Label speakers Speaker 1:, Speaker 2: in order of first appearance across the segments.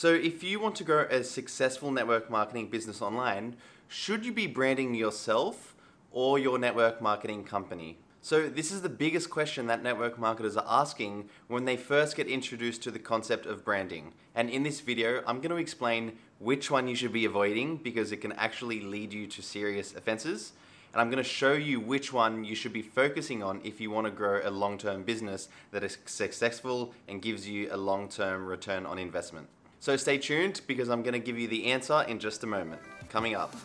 Speaker 1: So, if you want to grow a successful network marketing business online, should you be branding yourself or your network marketing company? So, this is the biggest question that network marketers are asking when they first get introduced to the concept of branding. And in this video, I'm going to explain which one you should be avoiding because it can actually lead you to serious offenses. And I'm going to show you which one you should be focusing on if you want to grow a long term business that is successful and gives you a long term return on investment. So stay tuned because I'm going to give you the answer in just a moment. Coming up.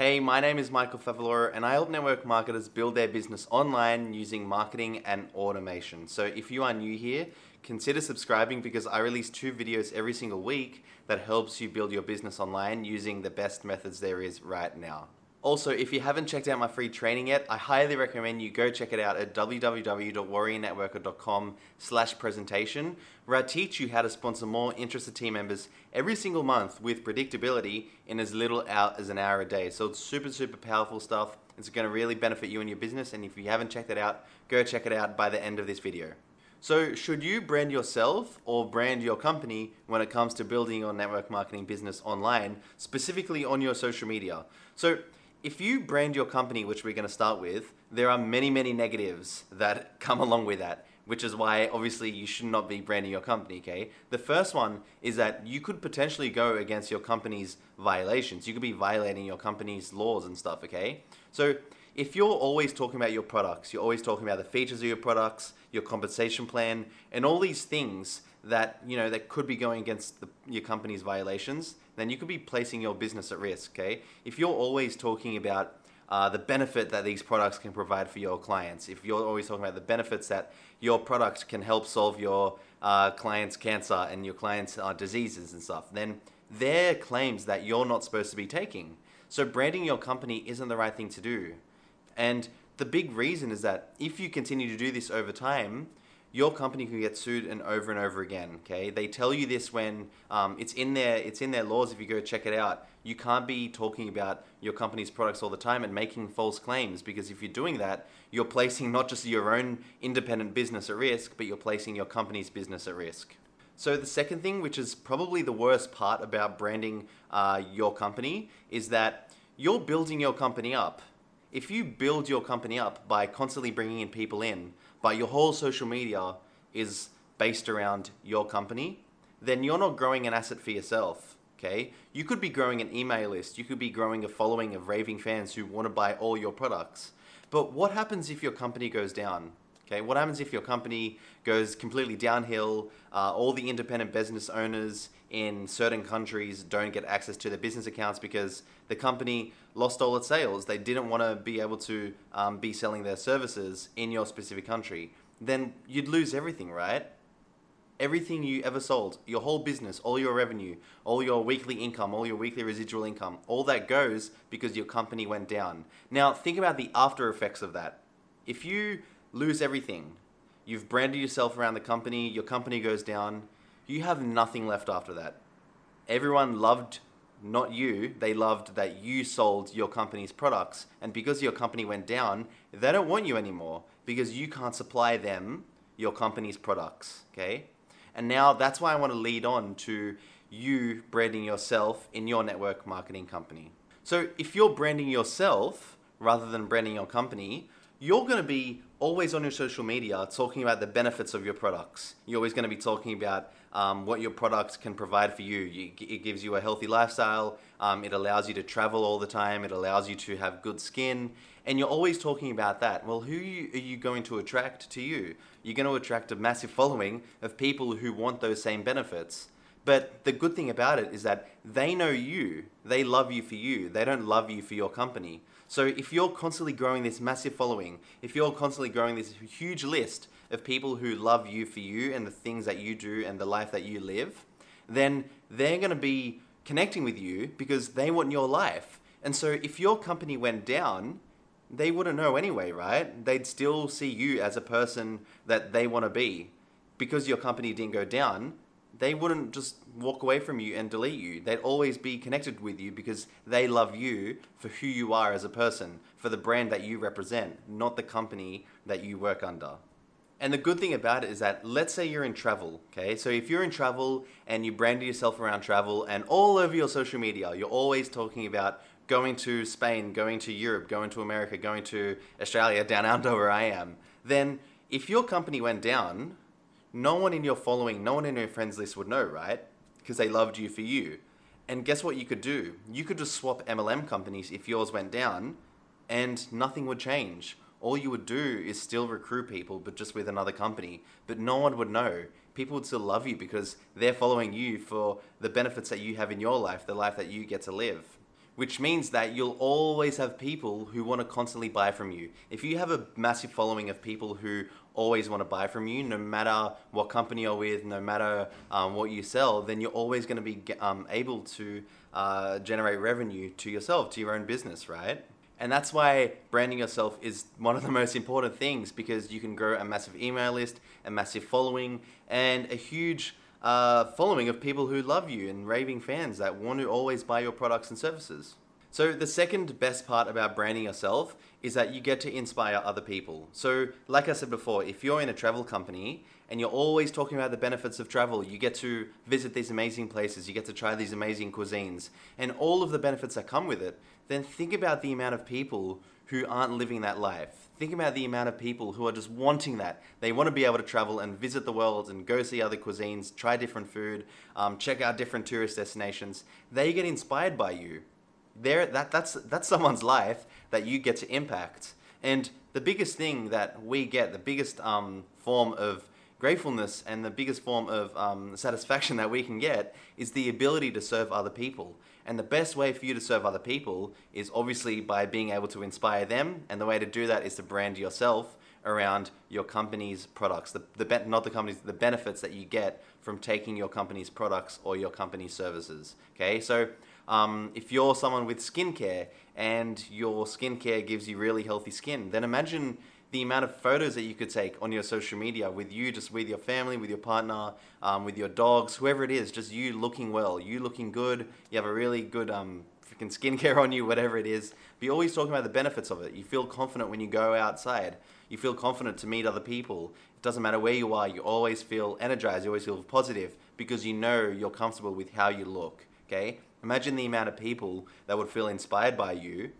Speaker 1: Hey, my name is Michael Favaloro and I help network marketers build their business online using marketing and automation. So if you are new here, consider subscribing because I release two videos every single week that helps you build your business online using the best methods there is right now. Also, if you haven't checked out my free training yet, I highly recommend you go check it out at www.warriornetworker.com slash presentation, where I teach you how to sponsor more interested team members every single month with predictability in as little out as an hour a day. So it's super, super powerful stuff. It's going to really benefit you and your business. And if you haven't checked it out, go check it out by the end of this video. So, should you brand yourself or brand your company when it comes to building your network marketing business online, specifically on your social media? So, if you brand your company, which we're going to start with, there are many, many negatives that come along with that, which is why obviously you should not be branding your company, okay? The first one is that you could potentially go against your company's violations. You could be violating your company's laws and stuff, okay? So if you're always talking about your products, you're always talking about the features of your products, your compensation plan, and all these things that you know that could be going against the, your company's violations, then you could be placing your business at risk. Okay, if you're always talking about uh, the benefit that these products can provide for your clients, if you're always talking about the benefits that your product can help solve your uh, clients' cancer and your clients' uh, diseases and stuff, then they're claims that you're not supposed to be taking. So branding your company isn't the right thing to do. And the big reason is that if you continue to do this over time, your company can get sued and over and over again. Okay, they tell you this when um, it's in their it's in their laws. If you go check it out, you can't be talking about your company's products all the time and making false claims because if you're doing that, you're placing not just your own independent business at risk, but you're placing your company's business at risk. So the second thing, which is probably the worst part about branding uh, your company, is that you're building your company up. If you build your company up by constantly bringing in people in but your whole social media is based around your company, then you're not growing an asset for yourself. Okay, you could be growing an email list, you could be growing a following of raving fans who want to buy all your products. But what happens if your company goes down? Okay, what happens if your company goes completely downhill? Uh, all the independent business owners in certain countries don't get access to their business accounts because the company lost all its sales. They didn't want to be able to um, be selling their services in your specific country. Then you'd lose everything, right? Everything you ever sold, your whole business, all your revenue, all your weekly income, all your weekly residual income, all that goes because your company went down. Now, think about the after effects of that. If you lose everything, you've branded yourself around the company, your company goes down, you have nothing left after that. Everyone loved not you, they loved that you sold your company's products. And because your company went down, they don't want you anymore because you can't supply them your company's products. Okay? And now that's why I want to lead on to you branding yourself in your network marketing company. So if you're branding yourself rather than branding your company, you're going to be always on your social media talking about the benefits of your products. You're always going to be talking about um, what your products can provide for you. It gives you a healthy lifestyle. Um, it allows you to travel all the time. It allows you to have good skin. And you're always talking about that. Well, who are you going to attract to you? You're going to attract a massive following of people who want those same benefits. But the good thing about it is that they know you. They love you for you. They don't love you for your company. So if you're constantly growing this massive following, if you're constantly growing this huge list of people who love you for you and the things that you do and the life that you live, then they're going to be connecting with you because they want your life. And so if your company went down, they wouldn't know anyway, right? They'd still see you as a person that they want to be. because your company didn't go down, they wouldn't just walk away from you and delete you. They'd always be connected with you because they love you for who you are as a person, for the brand that you represent, not the company that you work under. And the good thing about it is that let's say you're in travel, okay? So if you're in travel and you brand yourself around travel and all over your social media, you're always talking about going to Spain, going to Europe, going to America, going to Australia, down under where I am, then if your company went down, no one in your following, no one in your friends list would know, right? Because they loved you for you. And guess what you could do? You could just swap MLM companies if yours went down and nothing would change. All you would do is still recruit people, but just with another company. But no one would know. People would still love you because they're following you for the benefits that you have in your life, the life that you get to live which means that you'll always have people who want to constantly buy from you. If you have a massive following of people who always want to buy from you, no matter what company you're with, no matter um, what you sell, then you're always going to be um, able to uh, generate revenue to yourself, to your own business, right? And that's why branding yourself is one of the most important things because you can grow a massive email list, a massive following, and a huge uh, following of people who love you and raving fans that want to always buy your products and services. So, the second best part about branding yourself is that you get to inspire other people. So, like I said before, if you're in a travel company and you're always talking about the benefits of travel, you get to visit these amazing places, you get to try these amazing cuisines, and all of the benefits that come with it, then think about the amount of people who aren't living that life. Think about the amount of people who are just wanting that. They want to be able to travel and visit the world and go see other cuisines, try different food, um, check out different tourist destinations. They get inspired by you. There, that, that's, that's someone's life that you get to impact. And the biggest thing that we get, the biggest um, form of gratefulness and the biggest form of um, satisfaction that we can get is the ability to serve other people. And the best way for you to serve other people is obviously by being able to inspire them. And the way to do that is to brand yourself around your company's products, the, the not the company's, the benefits that you get from taking your company's products or your company's services. Okay, so um, if you're someone with skincare and your skincare gives you really healthy skin, then imagine the amount of photos that you could take on your social media with you, just with your family, with your partner, um, with your dogs, whoever it is, just you looking well, you looking good, you have a really good um, freaking skincare on you, whatever it is. But you're always talking about the benefits of it. You feel confident when you go outside. You feel confident to meet other people. It doesn't matter where you are, you always feel energized, you always feel positive because you know you're comfortable with how you look. Okay? Imagine the amount of people that would feel inspired by you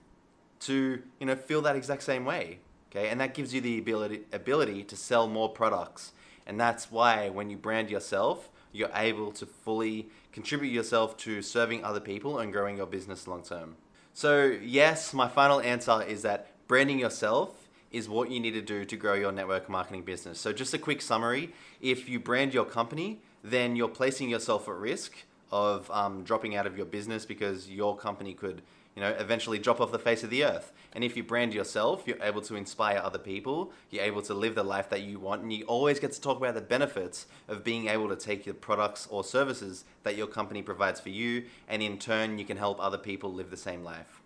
Speaker 1: to, you know, feel that exact same way. Okay, and that gives you the ability ability to sell more products. And that's why when you brand yourself, you're able to fully contribute yourself to serving other people and growing your business long term. So, yes, my final answer is that branding yourself is what you need to do to grow your network marketing business. So, just a quick summary if you brand your company, then you're placing yourself at risk of um, dropping out of your business because your company could you know, eventually drop off the face of the earth. And if you brand yourself, you're able to inspire other people, you're able to live the life that you want, and you always get to talk about the benefits of being able to take your products or services that your company provides for you, and in turn, you can help other people live the same life.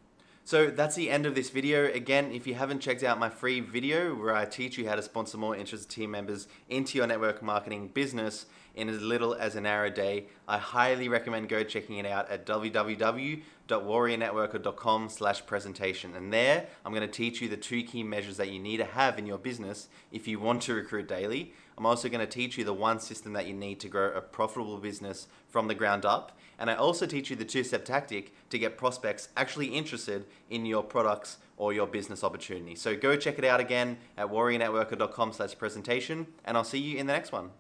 Speaker 1: So that's the end of this video. Again, if you haven't checked out my free video where I teach you how to sponsor more interested team members into your network marketing business in as little as an hour a day, I highly recommend go checking it out at www.warriornetworker.com slash presentation. And there, I'm going to teach you the two key measures that you need to have in your business if you want to recruit daily. I'm also going to teach you the one system that you need to grow a profitable business from the ground up. And I also teach you the two-step tactic to get prospects actually interested in your products or your business opportunity. So go check it out again at warriornetworker.com slash presentation, and I'll see you in the next one.